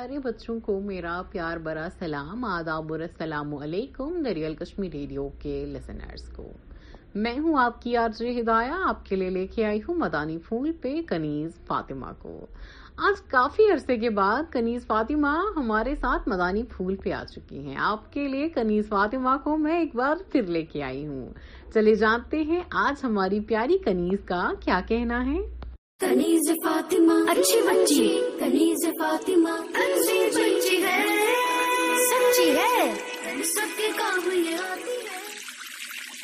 پیارے بچوں کو میرا پیار برا سلام، آداب اور السلام علیکم، دریال کشمیر ریڈیو کے لسنرز کو۔ میں ہوں آپ کی آرجے ہدایہ، آپ کے لیے لے کے آئی ہوں مدانی پھول پہ کنیز فاطمہ کو۔ آج کافی عرصے کے بعد کنیز فاطمہ ہمارے ساتھ مدانی پھول پہ آ چکی ہیں۔ آپ کے لیے کنیز فاطمہ کو میں ایک بار پھر لے کے آئی ہوں۔ چلے جانتے ہیں آج ہماری پیاری کنیز کا کیا کہنا ہے؟ کنیز فاطمہ اچھی بچی کنیز فاطمہ اچھی بچی ہے سچی ہے سب کے کام یہ آتی ہے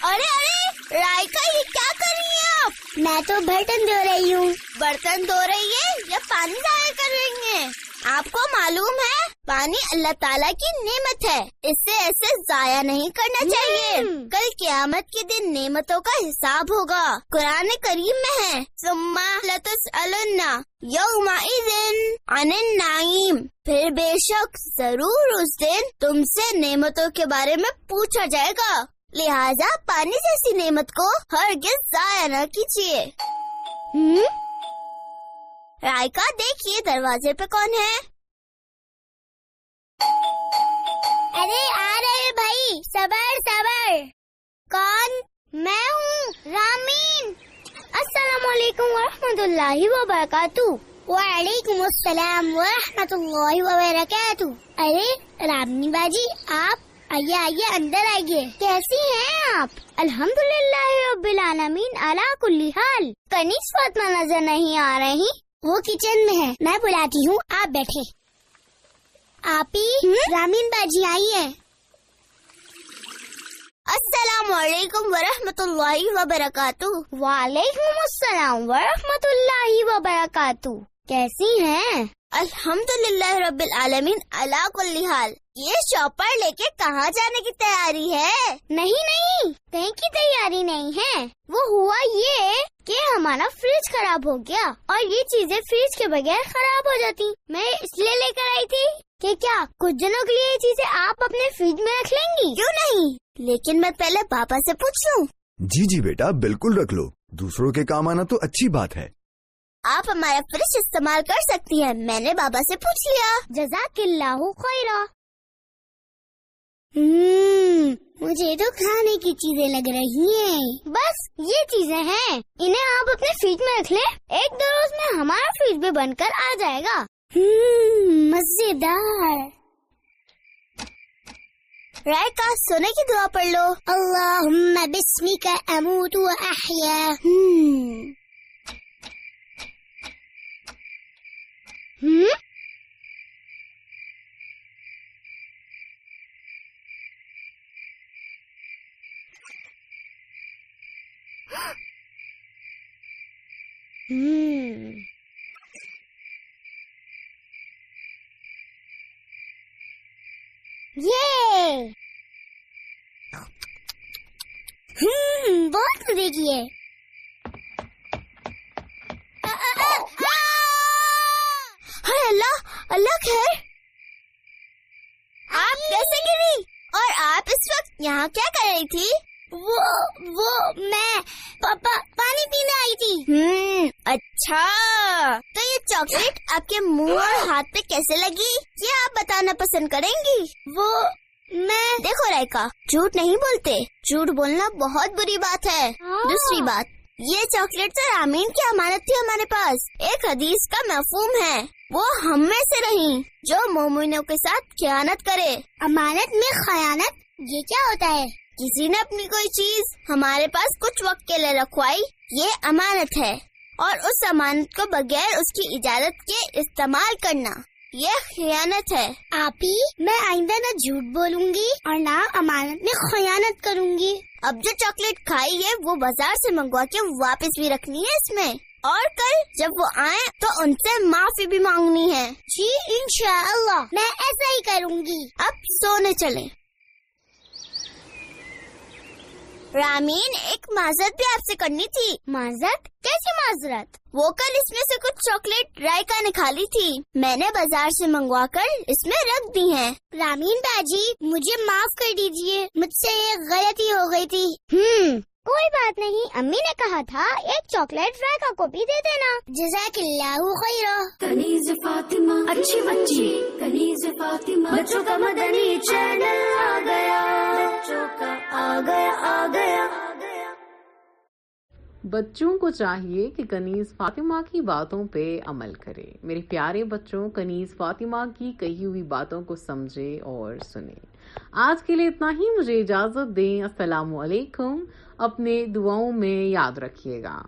ارے ارے رائکا یہ کیا کر رہی ہیں آپ میں تو برتن دھو رہی ہوں برتن دھو رہی ہے یا پانی ضائع کر رہی ہیں آپ کو معلوم ہے پانی اللہ تعالیٰ کی نعمت ہے۔ اسے ایسے ضائع نہیں کرنا چاہیے۔ کل قیامت کے دن نعمتوں کا حساب ہوگا۔ قرآن کریم میں ہے یوم النعیم پھر بے شک ضرور اس دن تم سے نعمتوں کے بارے میں پوچھا جائے گا۔ لہذا پانی جیسی نعمت کو ہرگز ضائع نہ کیجیے۔ رائکا دیکھیے دروازے پہ کون ہے۔ ارے آ رہے بھائی، صبر صبر۔ کون؟ میں ہوں رامین۔ السلام علیکم ورحمۃ اللہ وبرکاتہ۔ وعلیکم السلام ورحمۃ اللہ وبرکاتہ۔ ارے رامین باجی، آپ آئیے آئیے، اندر آئیے۔ کیسی ہیں آپ؟ الحمد للہ رب العالمین اللہ کلی حال۔ کنیز فاطمہ نظر نہیں آ رہی وہ کچن میں ہے میں بلاتی ہوں، آپ بیٹھے آپ ہی رامین باجی آئی ہے السلام علیکم ورحمۃ اللہ وبرکاتہ۔ وعلیکم السلام ورحمۃ اللہ وبرکاتہ۔ کیسی ہیں؟ الحمد للہ رب العالمین اللہ کل حال۔ یہ شاپر لے کے کہاں جانے کی تیاری ہے؟ نہیں نہیں کہیں کی تیاری نہیں ہے۔ وہ ہوا یہ ہمارا فریج خراب ہو گیا اور یہ چیزیں فریج کے بغیر خراب ہو جاتی۔ میں اس لیے لے کر آئی تھی کہ کیا کچھ دنوں کے لیے یہ چیزیں آپ اپنے فریج میں رکھ لیں گی؟ کیوں نہیں؟ لیکن میں پہلے پاپا سے پوچھ لوں۔ جی جی بیٹا بالکل رکھ لو۔ دوسروں کے کام آنا تو اچھی بات ہے۔ آپ ہمارا فریج استعمال کر سکتی ہیں۔ میں نے بابا سے پوچھ لیا۔ جزاک اللہ خیرہ۔ مجھے تو کھانے کی چیزیں لگ رہی ہیں۔ بس یہ چیزیں ہیں۔ انہیں آپ اپنے فریج میں رکھ لیں۔ ایک دو روز میں ہمارا فریج بھی بن کر آ جائے گا۔ مزیدار۔ رائے کا سونے کی دعا پڑھ لو۔ اللہ بسمی کا اموت و احیا۔ ہوں یہ بہت دیکھیے اللہ اللہ خیر آپ کیسے گری اور آپ اس وقت یہاں کیا کر رہی تھی وہ وہ میں پانی پینے آئی تھی۔ اچھا۔ تو یہ چاکلیٹ آپ کے منہ اور ہاتھ پہ کیسے لگی؟ یہ آپ بتانا پسند کریں گی؟ وہ میں دیکھو ریکا جھوٹ نہیں بولتے۔ جھوٹ بولنا بہت بری بات ہے۔ دوسری بات یہ چاکلیٹ تو رامین کی امانت تھی ہمارے پاس۔ ایک حدیث کا مفہوم ہے۔ وہ ہم میں سے رہی جو مومنوں کے ساتھ خیانت کرے۔ امانت میں خیانت یہ کیا ہوتا ہے؟ کسی نے اپنی کوئی چیز ہمارے پاس کچھ وقت کے لیے رکھوائی یہ امانت ہے۔ اور اس امانت کو بغیر اس کی اجازت کے استعمال کرنا یہ خیانت ہے۔ آپ ہی میں آئندہ نہ جھوٹ بولوں گی اور نہ امانت میں خیانت کروں گی۔ اب جو چاکلیٹ کھائی ہے وہ بازار سے منگوا کے واپس بھی رکھنی ہے اس میں۔ اور کل جب وہ آئے تو ان سے معافی بھی مانگنی ہے۔ جی انشاءاللہ میں ایسا ہی کروں گی۔ اب سونے چلیں۔ رامین ایک معذرت بھی آپ سے کرنی تھی۔ معذرت؟ کیسی معذرت؟ وہ کل اس میں سے کچھ چاکلیٹ رائکا نکالی تھی۔ میں نے بازار سے منگوا کر اس میں رکھ دی ہیں۔ رامین باجی، مجھے معاف کر دیجیے۔ مجھ سے یہ غلطی ہو گئی تھی۔ ہوں کوئی بات نہیں۔ امی نے کہا تھا، ایک چاکلیٹ ریکا کو بھی دے دینا۔ جزاک اللہ خیرہ۔ کنیز فاطمہ، اچھی بچی۔ کنیز فاطمہ، بچوں کا مدنی چینل آ گیا۔ بچوں کا آ گیا آ گیا۔ بچوں کو چاہیے کہ کنیز فاطمہ کی باتوں پہ عمل کرے۔ میرے پیارے بچوں، کنیز فاطمہ کی کہی ہوئی باتوں کو سمجھے اور سنیں آج کے لیے اتنا ہی۔ مجھے اجازت دیں۔ السلام علیکم۔ اپنے دعاؤں میں یاد رکھیے گا۔